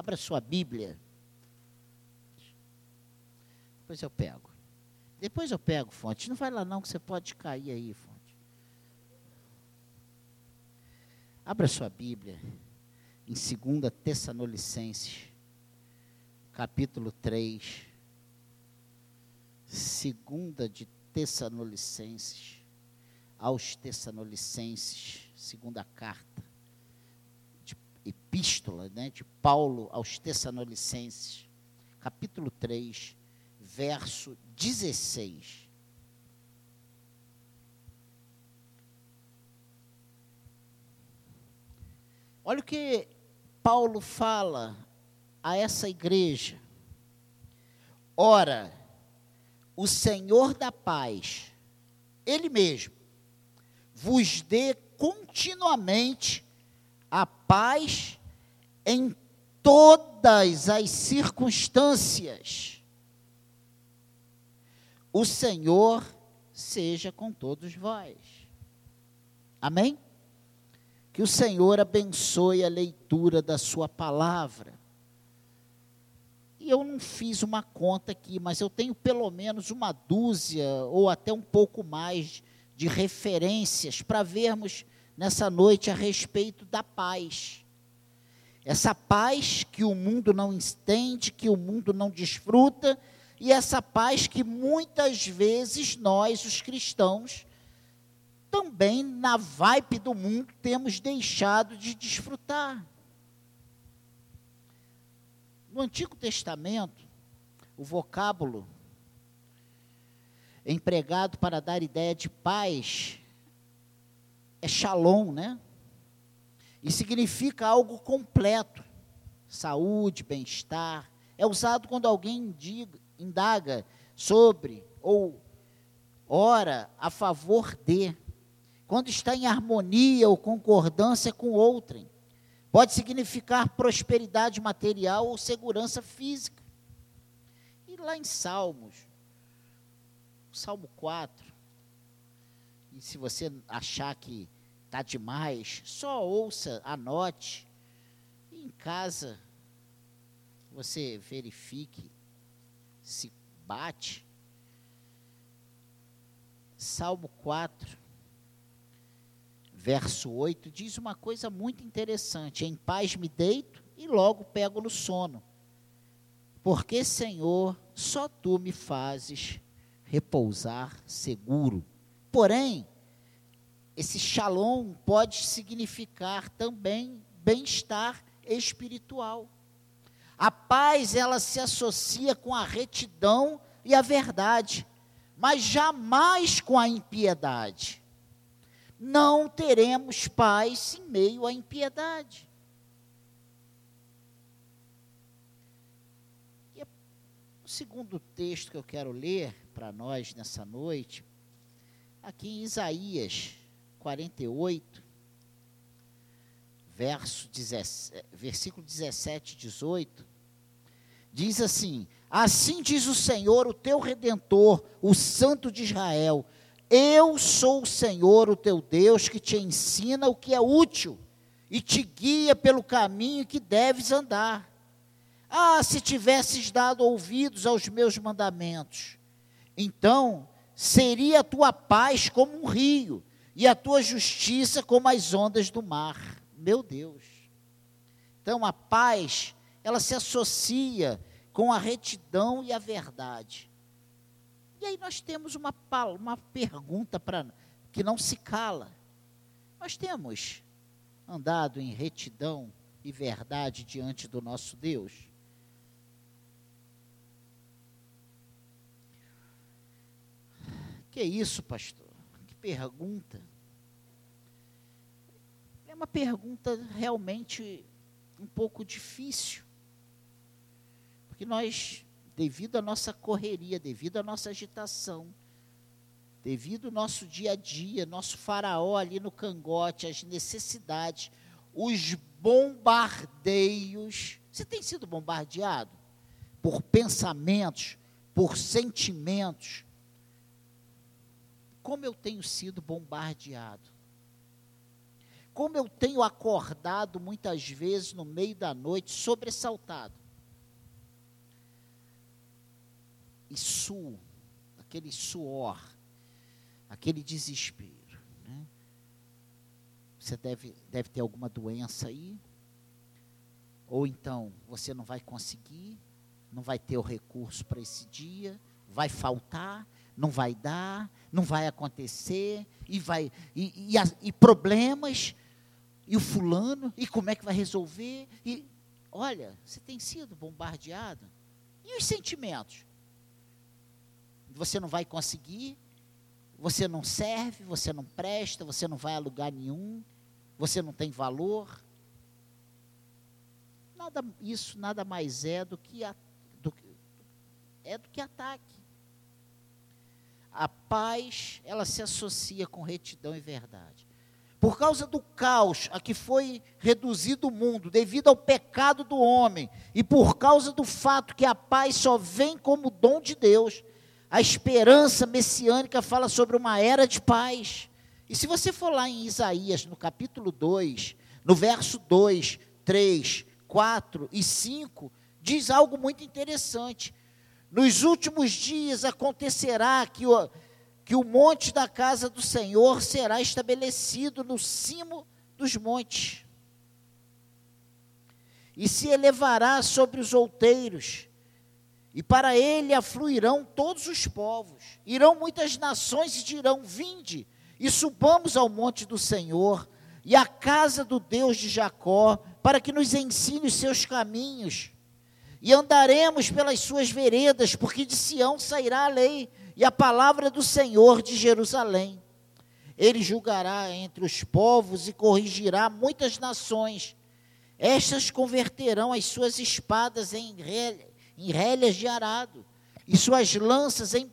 Abra sua Bíblia. Depois eu pego. Depois eu pego, fonte. Não vai lá não, que você pode cair aí, fonte. Abra sua Bíblia em 2 Tessalonicenses, capítulo 3. Segunda de Tessalonicenses, aos Tessalonicenses, segunda carta, epístola né, de Paulo aos Tessalonicenses, capítulo 3, verso 16. Olha o que Paulo fala a essa igreja. Ora, o Senhor da paz, Ele mesmo, vos dê continuamente paz em todas as circunstâncias. O Senhor seja com todos vós. Amém? Que o Senhor abençoe a leitura da Sua palavra. E eu não fiz uma conta aqui, mas eu tenho pelo menos uma dúzia ou até um pouco mais de referências para vermos nessa noite a respeito da paz. Essa paz que o mundo não entende, que o mundo não desfruta, e essa paz que muitas vezes nós, os cristãos, também na vibe do mundo temos deixado de desfrutar. No Antigo Testamento, o vocábulo empregado para dar ideia de paz é shalom, né? E significa algo completo, saúde, bem-estar. É usado quando alguém indaga sobre ou ora a favor de, quando está em harmonia ou concordância com outrem. Pode significar prosperidade material ou segurança física. E lá em Salmos, Salmo 4, se você achar que está demais, só ouça, anote, e em casa você verifique se bate. Salmo 4, verso 8, diz uma coisa muito interessante: Em paz me deito e logo pego no sono. Porque, Senhor, só tu me fazes repousar seguro. Porém, esse shalom pode significar também bem-estar espiritual. A paz, ela se associa com a retidão e a verdade, mas jamais com a impiedade não teremos paz em meio à impiedade. E o segundo texto que eu quero ler para nós nessa noite, aqui em Isaías 48, verso 17, versículo 17 e 18, diz assim: Assim diz o Senhor, o teu redentor, o Santo de Israel: eu sou o Senhor, o teu Deus, que te ensina o que é útil e te guia pelo caminho que deves andar. Ah, se tivesses dado ouvidos aos meus mandamentos, então seria a tua paz como um rio e a tua justiça como as ondas do mar. Meu Deus. Então a paz, ela se associa com a retidão e a verdade. E aí nós temos uma, uma pergunta para que não se cala. Nós temos andado em retidão e verdade diante do nosso Deus? Que é isso, pastor? Que pergunta. É uma pergunta realmente um pouco difícil. Porque nós devido à nossa correria, devido à nossa agitação, devido ao nosso dia a dia, nosso faraó ali no cangote, as necessidades, os bombardeios. Você tem sido bombardeado por pensamentos, por sentimentos? Como eu tenho sido bombardeado? Como eu tenho acordado muitas vezes no meio da noite, sobressaltado. E suo, aquele suor, aquele desespero. Né? Você deve, deve ter alguma doença aí, ou então você não vai conseguir, não vai ter o recurso para esse dia, vai faltar, não vai dar, não vai acontecer, e vai e, e, e, problemas, e o fulano, e como é que vai resolver? E olha, você tem sido bombardeado. E os sentimentos? Você não vai conseguir, você não serve, você não presta, você não vai a lugar nenhum, você não tem valor nada, isso nada mais é do que, a, do, é do que ataque. A paz, ela se associa com retidão e verdade. Por causa do caos a que foi reduzido o mundo, devido ao pecado do homem, e por causa do fato que a paz só vem como dom de Deus, a esperança messiânica fala sobre uma era de paz. E se você for lá em Isaías, no capítulo 2, no verso 2, 3, 4 e 5, diz algo muito interessante. Nos últimos dias acontecerá que o, que o monte da casa do Senhor será estabelecido no cimo dos montes, e se elevará sobre os outeiros, e para ele afluirão todos os povos. Irão muitas nações e dirão: Vinde, e subamos ao monte do Senhor, e à casa do Deus de Jacó, para que nos ensine os seus caminhos, e andaremos pelas suas veredas, porque de Sião sairá a lei e a palavra do Senhor de Jerusalém. Ele julgará entre os povos e corrigirá muitas nações. Estas converterão as suas espadas em, em rélias de arado, e suas lanças em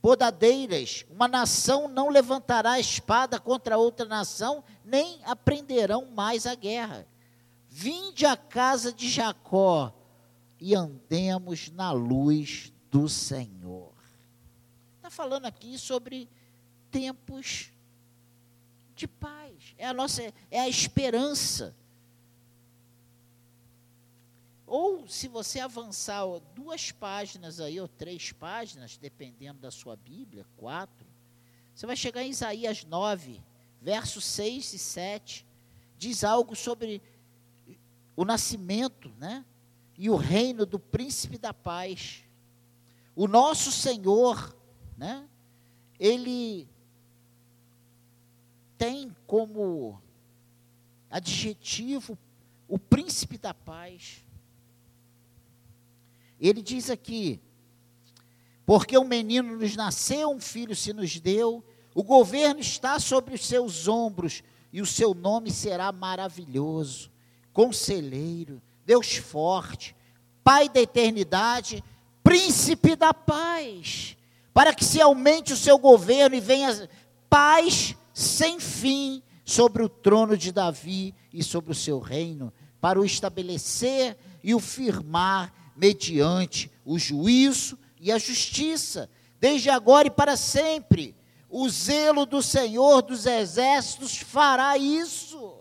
podadeiras. Uma nação não levantará a espada contra outra nação, nem aprenderão mais a guerra. Vinde à casa de Jacó e andemos na luz do Senhor. Está falando aqui sobre tempos de paz. É a nossa, é a esperança. Ou se você avançar duas páginas aí, ou três páginas, dependendo da sua Bíblia, quatro, você vai chegar em Isaías 9, versos 6 e 7. Diz algo sobre o nascimento, né? E o reino do príncipe da paz. O nosso Senhor, né? Ele tem como adjetivo o príncipe da paz. Ele diz aqui: porque um menino nos nasceu, um filho se nos deu, o governo está sobre os seus ombros e o seu nome será maravilhoso conselheiro, Deus forte, Pai da eternidade, príncipe da paz, para que se aumente o seu governo e venha paz sem fim sobre o trono de Davi e sobre o seu reino, para o estabelecer e o firmar mediante o juízo e a justiça, desde agora e para sempre. O zelo do Senhor dos exércitos fará isso.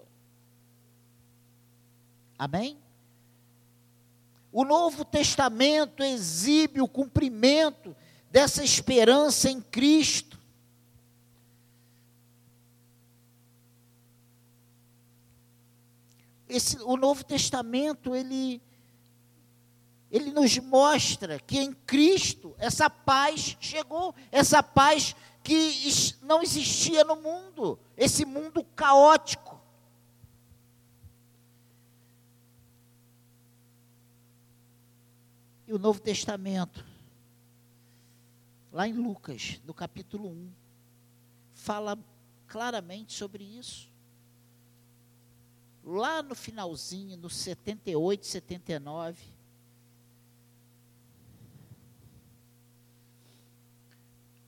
Amém? O Novo Testamento exibe o cumprimento dessa esperança em Cristo. Esse, o Novo Testamento, ele, ele nos mostra que em Cristo essa paz chegou, essa paz que não existia no mundo, esse mundo caótico. E o Novo Testamento, lá em Lucas, no capítulo 1, fala claramente sobre isso. Lá no finalzinho, no 78, 79,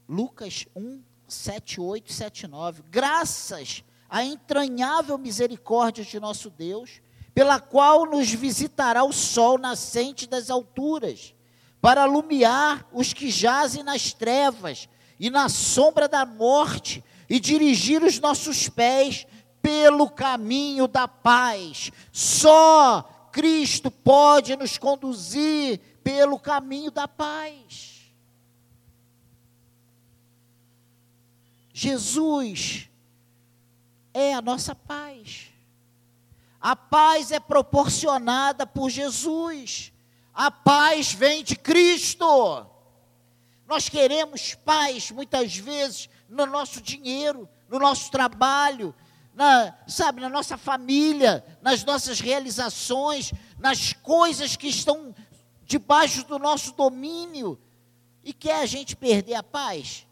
Lucas 1, 7, 8, 7, 9. Graças à entranhável misericórdia de nosso Deus, pela qual nos visitará o sol nascente das alturas, para alumiar os que jazem nas trevas e na sombra da morte, e dirigir os nossos pés pelo caminho da paz. Só Cristo pode nos conduzir pelo caminho da paz. Jesus é a nossa paz. A paz é proporcionada por Jesus. A paz vem de Cristo. Nós queremos paz, muitas vezes, no nosso dinheiro, no nosso trabalho, na, sabe, na nossa família, nas nossas realizações, nas coisas que estão debaixo do nosso domínio. E quer a gente perder a paz?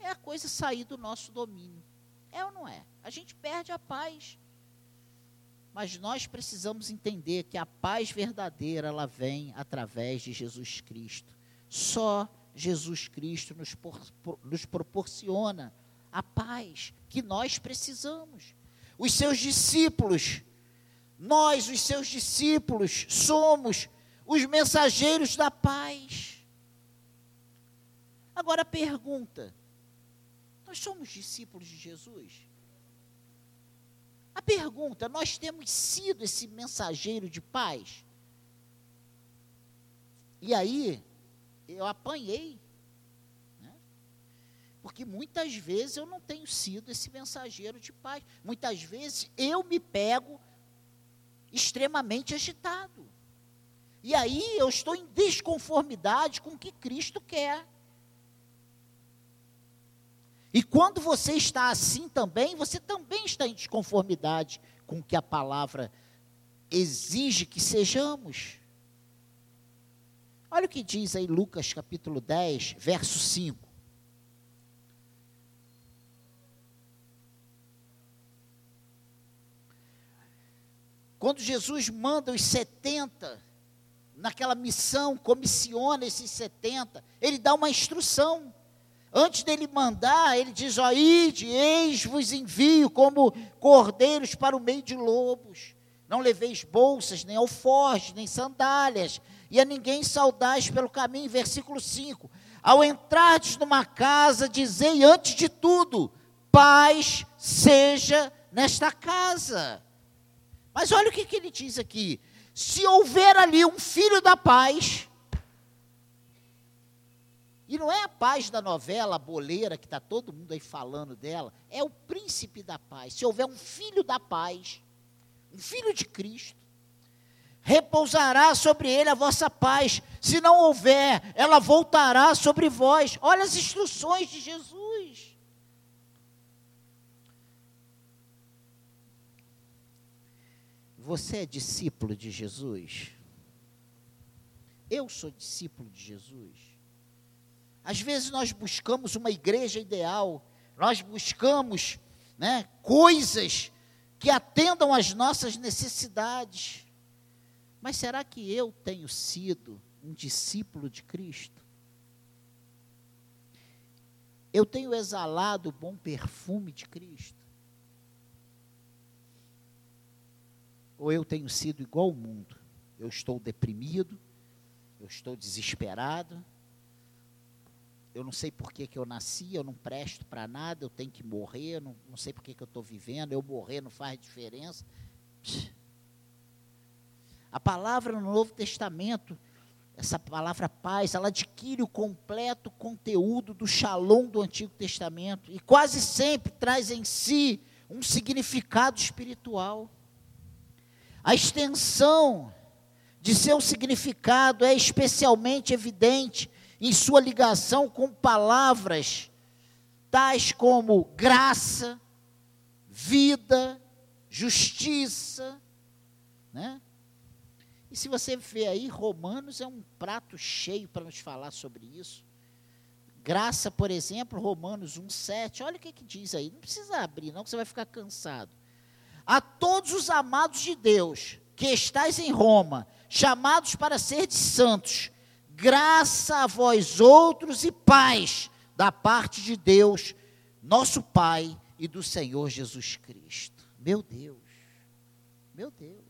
É a coisa sair do nosso domínio. É ou não é? A gente perde a paz. Mas nós precisamos entender que a paz verdadeira ela vem através de Jesus Cristo. Só Jesus Cristo nos, por, nos proporciona a paz que nós precisamos. Os seus discípulos, nós, os seus discípulos, somos os mensageiros da paz. Agora pergunta: nós somos discípulos de Jesus? A pergunta: nós temos sido esse mensageiro de paz? E aí, eu apanhei. Né? Porque muitas vezes eu não tenho sido esse mensageiro de paz. Muitas vezes eu me pego extremamente agitado. E aí eu estou em desconformidade com o que Cristo quer. E quando você está assim também, você também está em desconformidade com o que a palavra exige que sejamos. Olha o que diz aí Lucas capítulo 10, verso 5. Quando Jesus manda os 70 naquela missão, comissiona esses 70, ele dá uma instrução. Antes dele mandar, ele diz: Ó, ide, eis vos envio como cordeiros para o meio de lobos. Não leveis bolsas, nem alforjes, nem sandálias, e a ninguém saudais pelo caminho. Versículo 5. Ao entrardes numa casa, dizei antes de tudo: paz seja nesta casa. Mas olha o que, que ele diz aqui: se houver ali um filho da paz, e não é a paz da novela boleira que está todo mundo aí falando dela, é o príncipe da paz. Se houver um filho da paz, um filho de Cristo, repousará sobre ele a vossa paz. Se não houver, ela voltará sobre vós. Olha as instruções de Jesus. Você é discípulo de Jesus? Eu sou discípulo de Jesus. Às vezes nós buscamos uma igreja ideal, nós buscamos né, coisas que atendam às nossas necessidades. Mas será que eu tenho sido um discípulo de Cristo? Eu tenho exalado o bom perfume de Cristo? Ou eu tenho sido igual ao mundo? Eu estou deprimido, eu estou desesperado, eu não sei por que, que eu nasci, eu não presto para nada, eu tenho que morrer, não, não sei por que, que eu estou vivendo, eu morrer não faz diferença. A palavra no Novo Testamento, essa palavra paz, ela adquire o completo conteúdo do shalom do Antigo Testamento e quase sempre traz em si um significado espiritual. A extensão de seu significado é especialmente evidente em sua ligação com palavras tais como graça, vida, justiça, né? E se você vê aí, Romanos é um prato cheio para nos falar sobre isso. Graça, por exemplo, Romanos 1,7. Olha o que, que diz aí. Não precisa abrir, não, que você vai ficar cansado. A todos os amados de Deus que estáis em Roma, chamados para ser de santos, graça a vós outros e paz da parte de Deus, nosso Pai e do Senhor Jesus Cristo. Meu Deus, meu Deus.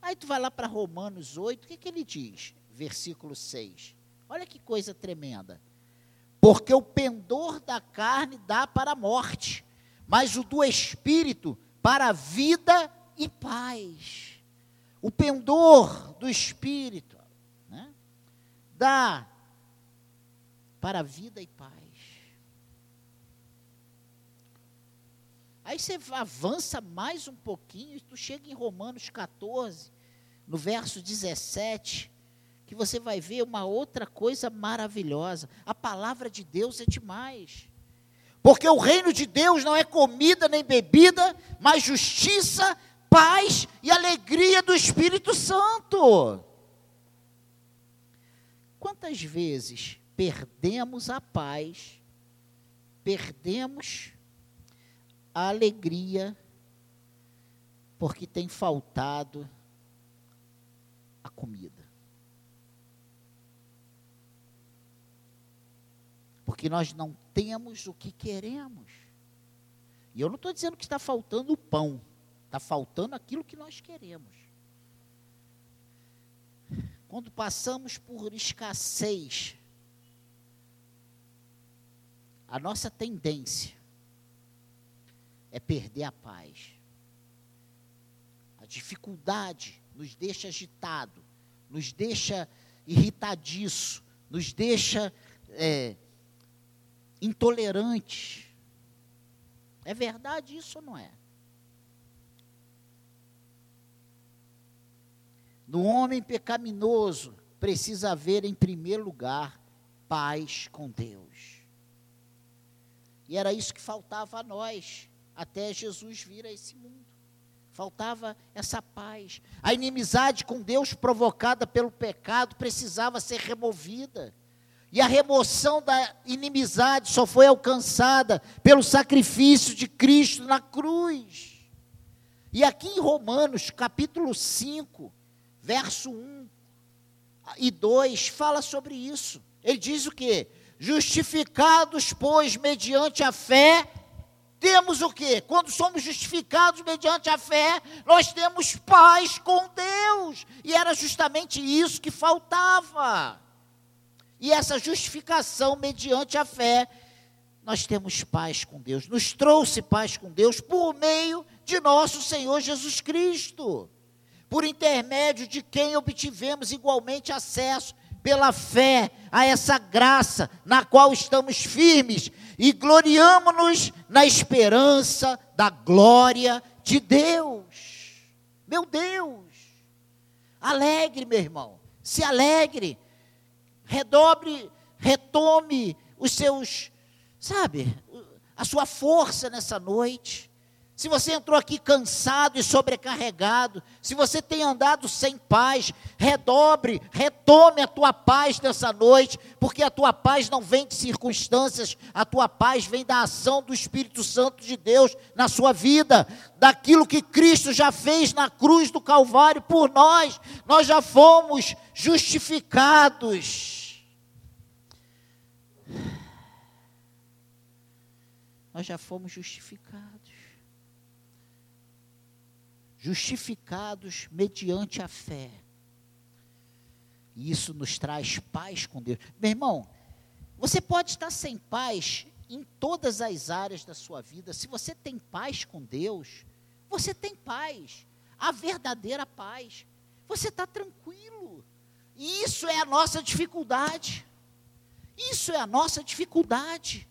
Aí tu vai lá para Romanos 8, o que, que ele diz? Versículo 6. Olha que coisa tremenda. Porque o pendor da carne dá para a morte, mas o do Espírito para a vida e paz. O pendor do Espírito dá para vida e paz. Aí você avança mais um pouquinho e tu chega em Romanos 14, no verso 17, que você vai ver uma outra coisa maravilhosa. A palavra de Deus é demais. Porque o reino de Deus não é comida nem bebida, mas justiça, paz e alegria do Espírito Santo. Quantas vezes perdemos a paz, perdemos a alegria, porque tem faltado a comida. Porque nós não temos o que queremos. E eu não estou dizendo que está faltando o pão, está faltando aquilo que nós queremos. Quando passamos por escassez, a nossa tendência é perder a paz. A dificuldade nos deixa agitado, nos deixa irritadiço, nos deixa é, intolerantes. É verdade isso ou não é? No homem pecaminoso precisa haver, em primeiro lugar, paz com Deus. E era isso que faltava a nós até Jesus vir a esse mundo. Faltava essa paz. A inimizade com Deus provocada pelo pecado precisava ser removida. E a remoção da inimizade só foi alcançada pelo sacrifício de Cristo na cruz. E aqui em Romanos, capítulo 5, verso 1 e 2, fala sobre isso. Ele diz o quê? Justificados, pois, mediante a fé, temos o quê? Quando somos justificados mediante a fé, nós temos paz com Deus. E era justamente isso que faltava. E essa justificação mediante a fé, nós temos paz com Deus. Nos trouxe paz com Deus por meio de nosso Senhor Jesus Cristo. Por intermédio de quem obtivemos igualmente acesso pela fé a essa graça na qual estamos firmes e gloriamo-nos na esperança da glória de Deus. Meu Deus! Alegre, meu irmão, se alegre, redobre, retome os seus, sabe, a sua força nessa noite. Se você entrou aqui cansado e sobrecarregado, se você tem andado sem paz, redobre, retome a tua paz nessa noite, porque a tua paz não vem de circunstâncias, a tua paz vem da ação do Espírito Santo de Deus na sua vida, daquilo que Cristo já fez na cruz do Calvário por nós. Nós já fomos justificados. Nós já fomos justificados justificados mediante a fé. E isso nos traz paz com Deus. Meu irmão, você pode estar sem paz em todas as áreas da sua vida. Se você tem paz com Deus, você tem paz, a verdadeira paz. Você está tranquilo. E isso é a nossa dificuldade. Isso é a nossa dificuldade.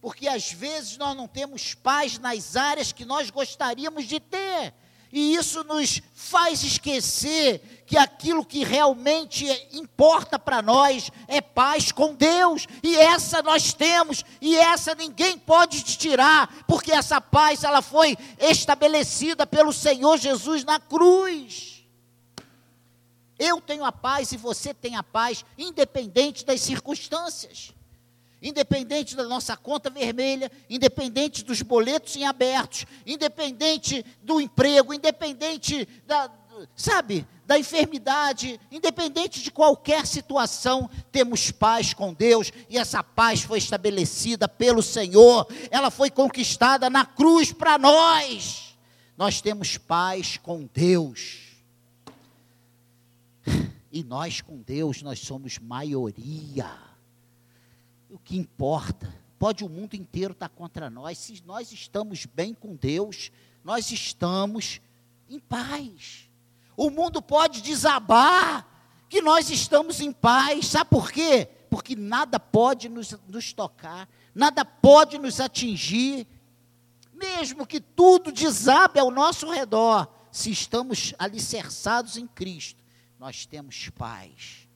Porque às vezes nós não temos paz nas áreas que nós gostaríamos de ter. E isso nos faz esquecer que aquilo que realmente importa para nós é paz com Deus. E essa nós temos, e essa ninguém pode te tirar, porque essa paz ela foi estabelecida pelo Senhor Jesus na cruz. Eu tenho a paz e você tem a paz, independente das circunstâncias independente da nossa conta vermelha, independente dos boletos em abertos, independente do emprego, independente da, sabe, da enfermidade, independente de qualquer situação, temos paz com Deus e essa paz foi estabelecida pelo Senhor, ela foi conquistada na cruz para nós. Nós temos paz com Deus. E nós com Deus, nós somos maioria. O que importa pode o mundo inteiro estar contra nós. Se nós estamos bem com Deus, nós estamos em paz. O mundo pode desabar, que nós estamos em paz. Sabe por quê? Porque nada pode nos, nos tocar, nada pode nos atingir. Mesmo que tudo desabe ao nosso redor, se estamos alicerçados em Cristo, nós temos paz.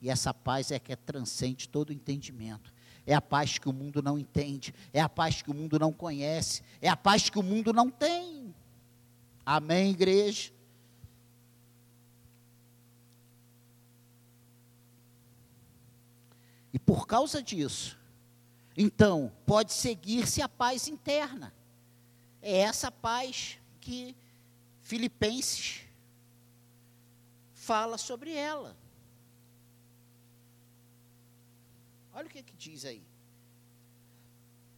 E essa paz é que é transcende todo entendimento. É a paz que o mundo não entende, é a paz que o mundo não conhece, é a paz que o mundo não tem. Amém, igreja? E por causa disso, então, pode seguir-se a paz interna. É essa paz que Filipenses fala sobre ela. Olha o que, que diz aí.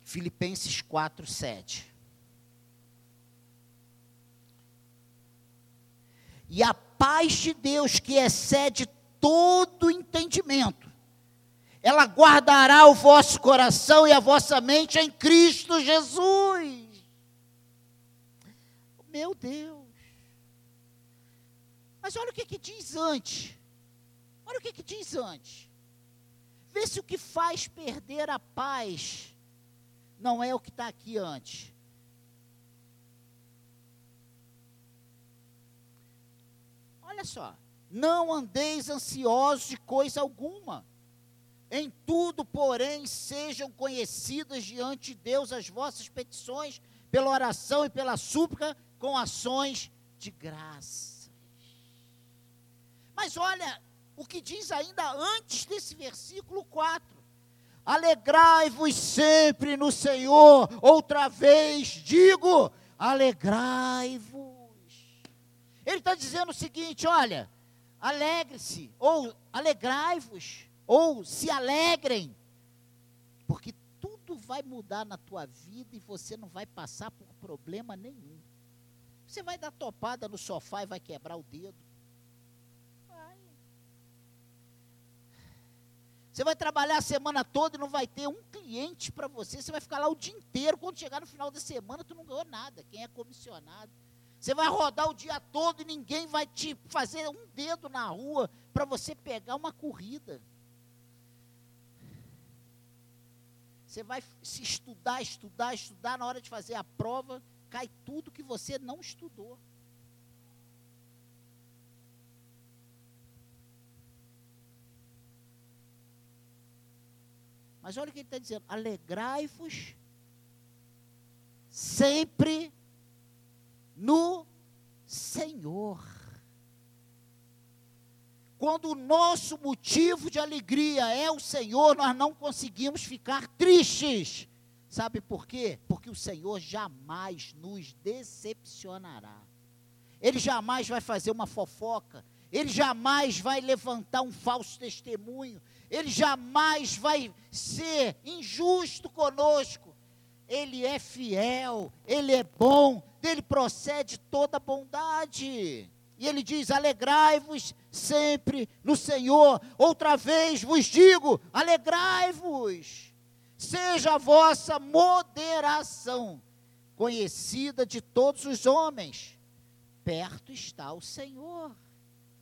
Filipenses 4, 7. E a paz de Deus, que excede todo entendimento, ela guardará o vosso coração e a vossa mente em Cristo Jesus. Meu Deus. Mas olha o que, que diz antes. Olha o que, que diz antes. Vê se o que faz perder a paz não é o que está aqui antes. Olha só. Não andeis ansiosos de coisa alguma em tudo, porém, sejam conhecidas diante de Deus as vossas petições, pela oração e pela súplica, com ações de graça. Mas olha o que diz ainda antes desse versículo 4. Alegrai-vos sempre no Senhor, outra vez digo, alegrai-vos. Ele está dizendo o seguinte: olha, alegre-se, ou alegrai-vos ou se alegrem, porque tudo vai mudar na tua vida e você não vai passar por problema nenhum. Você vai dar topada no sofá e vai quebrar o dedo. Você vai trabalhar a semana toda e não vai ter um cliente para você. Você vai ficar lá o dia inteiro. Quando chegar no final da semana, tu não ganhou nada. Quem é comissionado? Você vai rodar o dia todo e ninguém vai te fazer um dedo na rua para você pegar uma corrida. Você vai se estudar, estudar, estudar, na hora de fazer a prova, cai tudo que você não estudou. Mas olha o que ele está dizendo: alegrai-vos sempre no Senhor. Quando o nosso motivo de alegria é o Senhor, nós não conseguimos ficar tristes. Sabe por quê? Porque o Senhor jamais nos decepcionará. Ele jamais vai fazer uma fofoca. Ele jamais vai levantar um falso testemunho. Ele jamais vai ser injusto conosco. Ele é fiel, ele é bom, dele procede toda bondade. E ele diz: alegrai-vos sempre no Senhor. Outra vez vos digo: alegrai-vos. Seja a vossa moderação conhecida de todos os homens. Perto está o Senhor.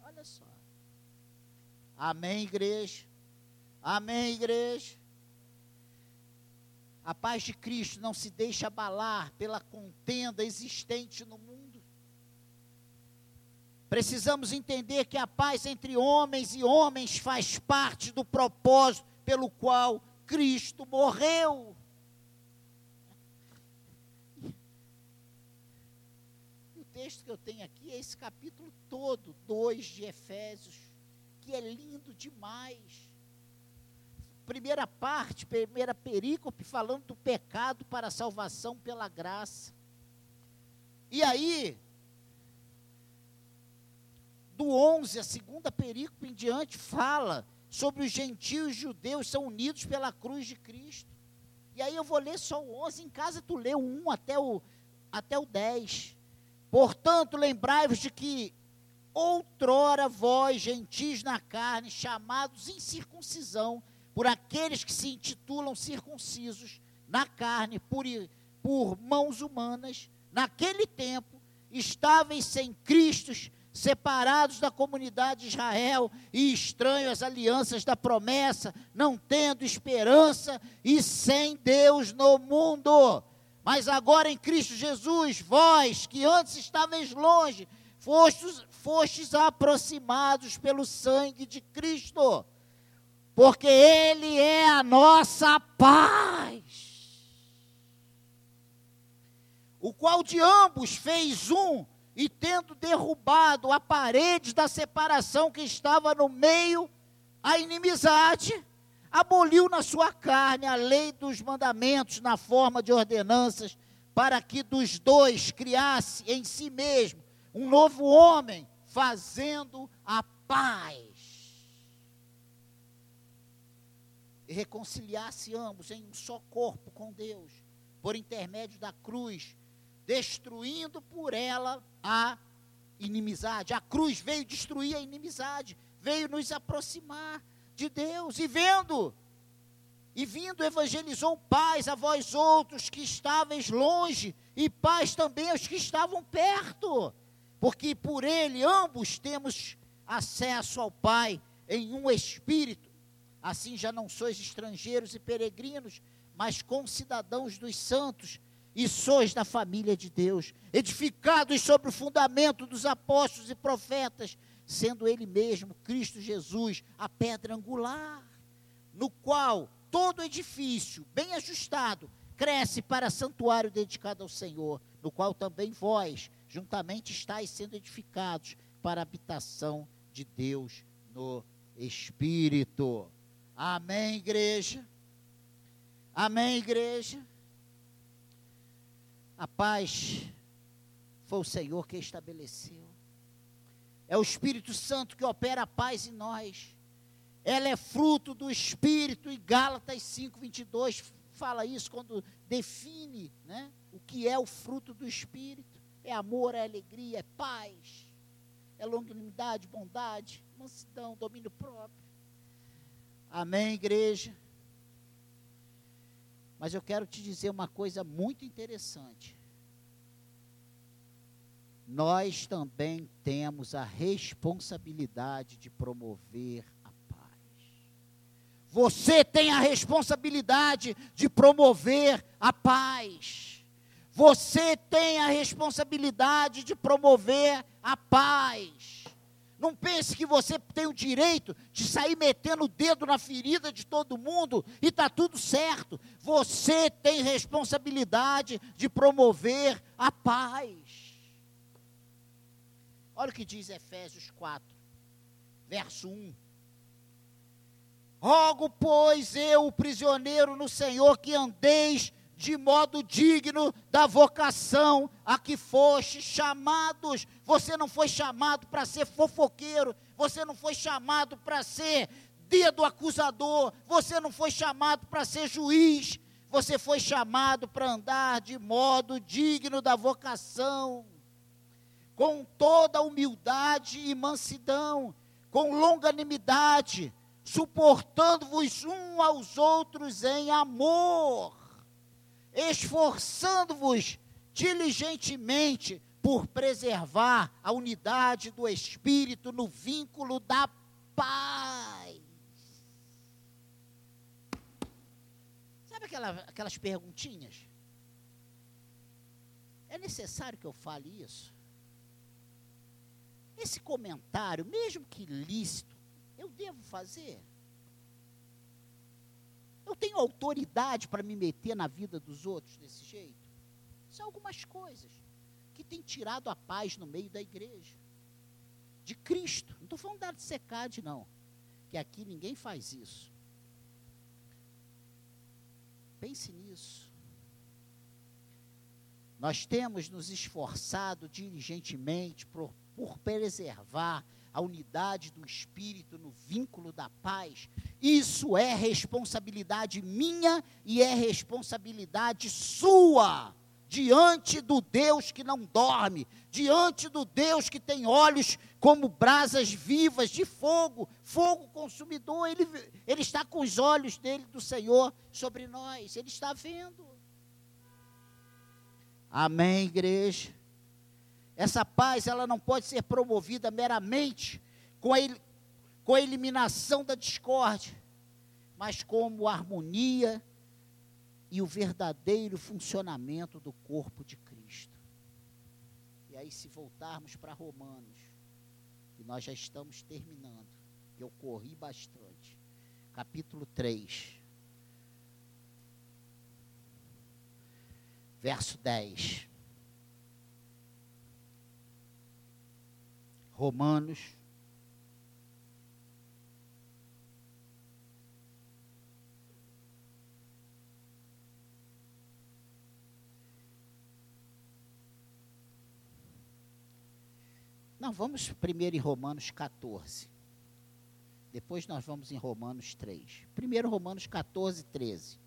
Olha só. Amém, igreja. Amém, igreja. A paz de Cristo não se deixa abalar pela contenda existente no mundo. Precisamos entender que a paz entre homens e homens faz parte do propósito pelo qual Cristo morreu. O texto que eu tenho aqui é esse capítulo todo, 2 de Efésios, que é lindo demais. Primeira parte, primeira perícope, falando do pecado para a salvação pela graça. E aí, do 11, a segunda perícope em diante, fala sobre os gentios os judeus são unidos pela cruz de Cristo. E aí eu vou ler só o 11, em casa tu lê o 1 até o, até o 10. Portanto, lembrai-vos de que outrora vós, gentis na carne, chamados em circuncisão, por aqueles que se intitulam circuncisos, na carne por, por mãos humanas, naquele tempo, estáveis sem Cristo, separados da comunidade de Israel e estranhos às alianças da promessa, não tendo esperança e sem Deus no mundo. Mas agora em Cristo Jesus, vós que antes estáveis longe, fostes, fostes aproximados pelo sangue de Cristo, porque Ele é a nossa paz. O qual de ambos fez um e tendo derrubado a parede da separação que estava no meio, a inimizade, aboliu na sua carne a lei dos mandamentos na forma de ordenanças, para que dos dois criasse em si mesmo um novo homem, fazendo a paz. E reconciliasse ambos em um só corpo com Deus, por intermédio da cruz, destruindo por ela a inimizade. A cruz veio destruir a inimizade, veio nos aproximar de Deus. E vendo, e vindo, evangelizou paz a vós outros que estáveis longe, e paz também aos que estavam perto, porque por ele ambos temos acesso ao Pai em um espírito. Assim já não sois estrangeiros e peregrinos, mas concidadãos dos santos e sois da família de Deus, edificados sobre o fundamento dos apóstolos e profetas, sendo Ele mesmo, Cristo Jesus, a pedra angular, no qual todo edifício, bem ajustado, cresce para santuário dedicado ao Senhor, no qual também vós, juntamente, estáis sendo edificados para a habitação de Deus no Espírito. Amém, igreja? Amém, igreja? A paz foi o Senhor que estabeleceu. É o Espírito Santo que opera a paz em nós. Ela é fruto do Espírito, e Gálatas 5, 22 fala isso quando define né, o que é o fruto do Espírito. É amor, é alegria, é paz, é longanimidade, bondade, mansidão, domínio próprio. Amém, igreja? Mas eu quero te dizer uma coisa muito interessante. Nós também temos a responsabilidade de promover a paz. Você tem a responsabilidade de promover a paz. Você tem a responsabilidade de promover a paz. Não pense que você tem o direito de sair metendo o dedo na ferida de todo mundo e está tudo certo. Você tem responsabilidade de promover a paz. Olha o que diz Efésios 4, verso 1. Rogo, pois, eu, o prisioneiro no Senhor, que andeis de modo digno da vocação a que foste chamados. Você não foi chamado para ser fofoqueiro, você não foi chamado para ser dedo acusador, você não foi chamado para ser juiz, você foi chamado para andar de modo digno da vocação, com toda humildade e mansidão, com longanimidade, suportando-vos um aos outros em amor esforçando-vos diligentemente por preservar a unidade do Espírito no vínculo da paz. Sabe aquela, aquelas perguntinhas? É necessário que eu fale isso? Esse comentário, mesmo que lícito, eu devo fazer? Eu tenho autoridade para me meter na vida dos outros desse jeito? São algumas coisas que têm tirado a paz no meio da igreja. De Cristo. Não estou falando da de secade, não. Que aqui ninguém faz isso. Pense nisso. Nós temos nos esforçado diligentemente por, por preservar a unidade do espírito no vínculo da paz, isso é responsabilidade minha e é responsabilidade sua diante do Deus que não dorme, diante do Deus que tem olhos como brasas vivas de fogo, fogo consumidor. Ele, ele está com os olhos dele, do Senhor, sobre nós, ele está vendo. Amém, igreja? Essa paz, ela não pode ser promovida meramente com a, com a eliminação da discórdia, mas como harmonia e o verdadeiro funcionamento do corpo de Cristo. E aí, se voltarmos para Romanos, e nós já estamos terminando, eu corri bastante, capítulo 3, verso 10. Romanos Não, vamos primeiro em Romanos 14. Depois nós vamos em Romanos 3. Primeiro Romanos 14, 13.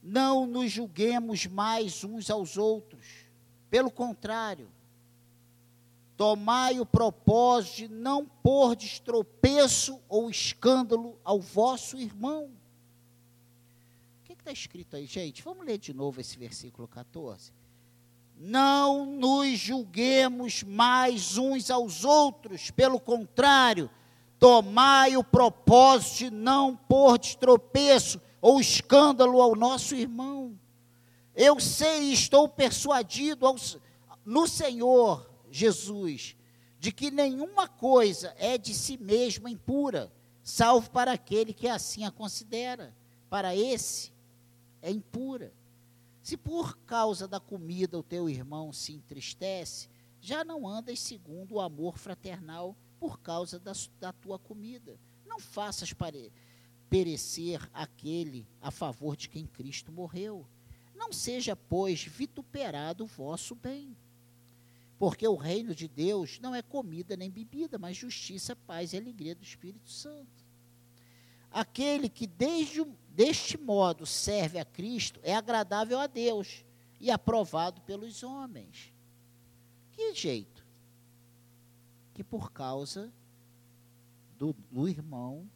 Não nos julguemos mais uns aos outros. Pelo contrário, tomai o propósito de não pôr de estropeço ou escândalo ao vosso irmão. O que está escrito aí, gente? Vamos ler de novo esse versículo 14 não nos julguemos mais uns aos outros, pelo contrário, tomai o propósito de não pôr de tropeço ou escândalo ao nosso irmão. Eu sei e estou persuadido no Senhor Jesus de que nenhuma coisa é de si mesma impura, salvo para aquele que assim a considera. Para esse é impura. Se por causa da comida o teu irmão se entristece, já não andas segundo o amor fraternal por causa da, da tua comida. Não faças pare, perecer aquele a favor de quem Cristo morreu. Não seja, pois, vituperado o vosso bem. Porque o reino de Deus não é comida nem bebida, mas justiça, paz e alegria do Espírito Santo. Aquele que desde deste modo serve a Cristo é agradável a Deus e aprovado pelos homens. Que jeito? Que por causa do, do irmão,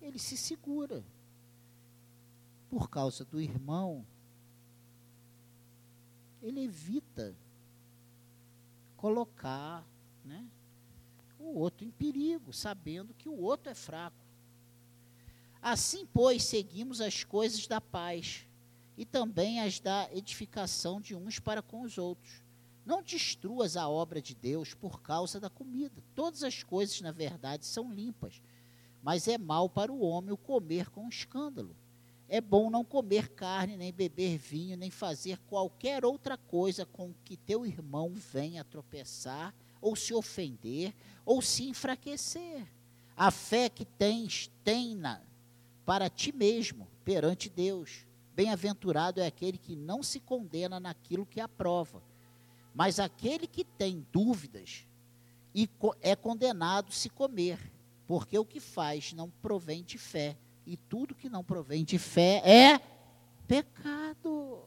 ele se segura. Por causa do irmão, ele evita colocar né, o outro em perigo, sabendo que o outro é fraco. Assim, pois, seguimos as coisas da paz e também as da edificação de uns para com os outros. Não destruas a obra de Deus por causa da comida. Todas as coisas, na verdade, são limpas, mas é mal para o homem o comer com escândalo. É bom não comer carne, nem beber vinho, nem fazer qualquer outra coisa com que teu irmão venha tropeçar, ou se ofender, ou se enfraquecer. A fé que tens, tem-na para ti mesmo, perante Deus. Bem-aventurado é aquele que não se condena naquilo que aprova, mas aquele que tem dúvidas e é condenado se comer, porque o que faz não provém de fé, e tudo que não provém de fé é pecado.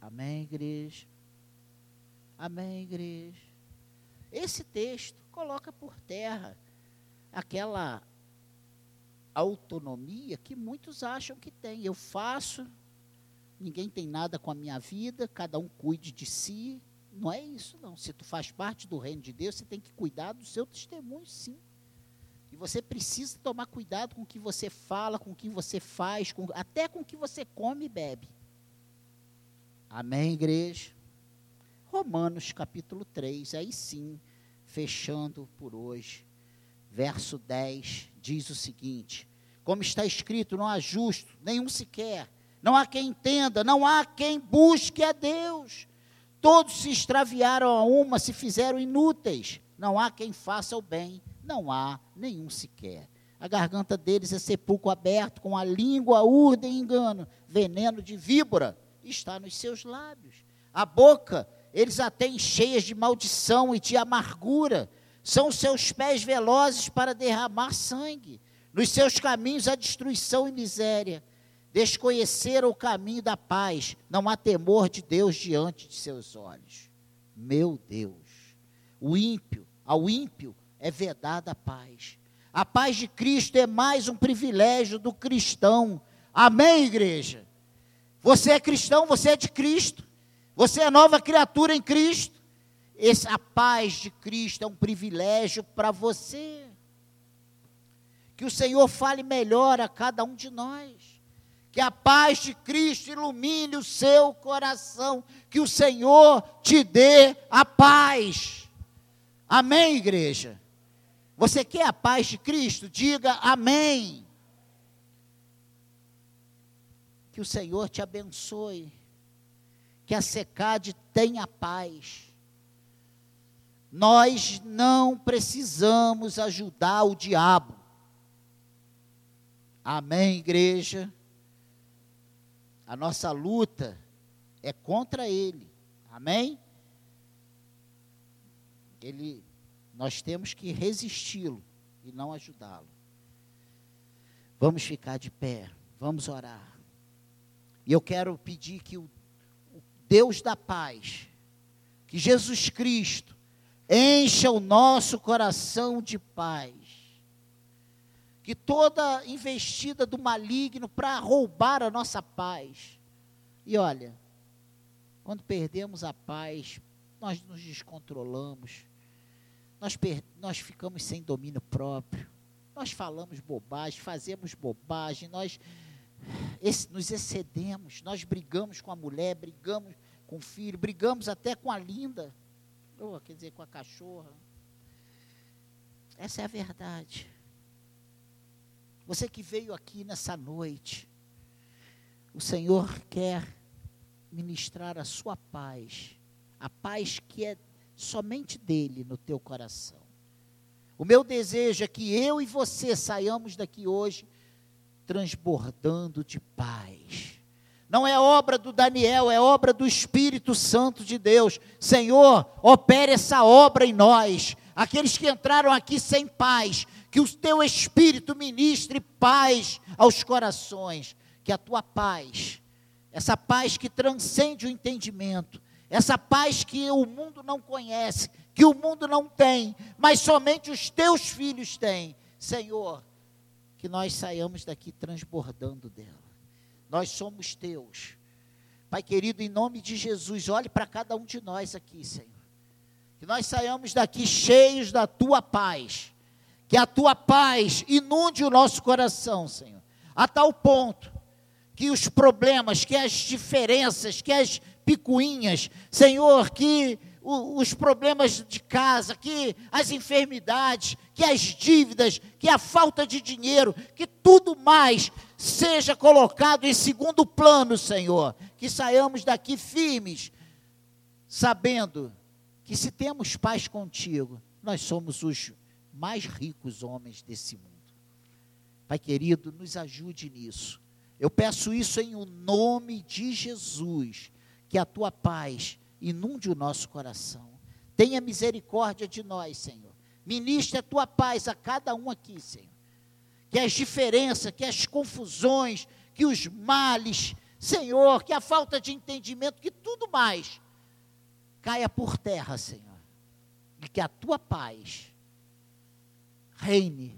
Amém, igreja? Amém, igreja? Esse texto coloca por terra aquela autonomia que muitos acham que tem. Eu faço, ninguém tem nada com a minha vida, cada um cuide de si. Não é isso, não. Se tu faz parte do reino de Deus, você tem que cuidar do seu testemunho, sim. E você precisa tomar cuidado com o que você fala, com o que você faz, com, até com o que você come e bebe. Amém, igreja? Romanos capítulo 3, aí sim, fechando por hoje verso 10, diz o seguinte: Como está escrito, não há justo, nenhum sequer, não há quem entenda, não há quem busque a Deus. Todos se extraviaram a uma, se fizeram inúteis. Não há quem faça o bem, não há nenhum sequer. A garganta deles é sepulcro aberto, com a língua urda e engano, veneno de víbora está nos seus lábios. A boca eles a têm cheias de maldição e de amargura são seus pés velozes para derramar sangue. Nos seus caminhos a destruição e miséria. desconheceram o caminho da paz, não há temor de Deus diante de seus olhos. Meu Deus, o ímpio, ao ímpio é vedada a paz. A paz de Cristo é mais um privilégio do cristão. Amém, igreja? Você é cristão, você é de Cristo. Você é nova criatura em Cristo. Esse, a paz de Cristo é um privilégio para você. Que o Senhor fale melhor a cada um de nós. Que a paz de Cristo ilumine o seu coração. Que o Senhor te dê a paz. Amém, igreja? Você quer a paz de Cristo? Diga amém. Que o Senhor te abençoe. Que a secade tenha paz. Nós não precisamos ajudar o diabo. Amém, igreja? A nossa luta é contra ele. Amém? Ele, nós temos que resisti-lo e não ajudá-lo. Vamos ficar de pé, vamos orar. E eu quero pedir que o, Deus da paz, que Jesus Cristo, encha o nosso coração de paz que toda investida do maligno para roubar a nossa paz. E olha, quando perdemos a paz, nós nos descontrolamos, nós, nós ficamos sem domínio próprio, nós falamos bobagem, fazemos bobagem, nós esse, nos excedemos, nós brigamos com a mulher, brigamos com o filho, brigamos até com a linda, ou quer dizer, com a cachorra. Essa é a verdade. Você que veio aqui nessa noite, o Senhor quer ministrar a sua paz, a paz que é somente dele no teu coração. O meu desejo é que eu e você saiamos daqui hoje transbordando de paz. Não é obra do Daniel, é obra do Espírito Santo de Deus. Senhor, opere essa obra em nós. Aqueles que entraram aqui sem paz, que o teu espírito ministre paz aos corações, que a tua paz, essa paz que transcende o entendimento, essa paz que o mundo não conhece, que o mundo não tem, mas somente os teus filhos têm. Senhor, que nós saiamos daqui transbordando dela. Nós somos teus. Pai querido, em nome de Jesus, olhe para cada um de nós aqui, Senhor. Que nós saiamos daqui cheios da tua paz que a tua paz inunde o nosso coração, Senhor, a tal ponto que os problemas, que as diferenças, que as picuinhas, Senhor, que os problemas de casa, que as enfermidades, que as dívidas, que a falta de dinheiro, que tudo mais seja colocado em segundo plano, Senhor. Que saiamos daqui firmes, sabendo que se temos paz contigo, nós somos os mais ricos homens desse mundo. Pai querido, nos ajude nisso. Eu peço isso em o nome de Jesus, que a tua paz inunde o nosso coração. Tenha misericórdia de nós, Senhor. Ministre a tua paz a cada um aqui, Senhor. Que as diferenças, que as confusões, que os males, Senhor, que a falta de entendimento, que tudo mais caia por terra, Senhor. E que a tua paz reine,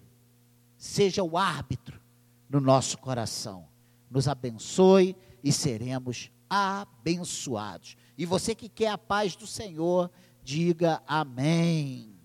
seja o árbitro no nosso coração. Nos abençoe e seremos abençoados. E você que quer a paz do Senhor, diga amém.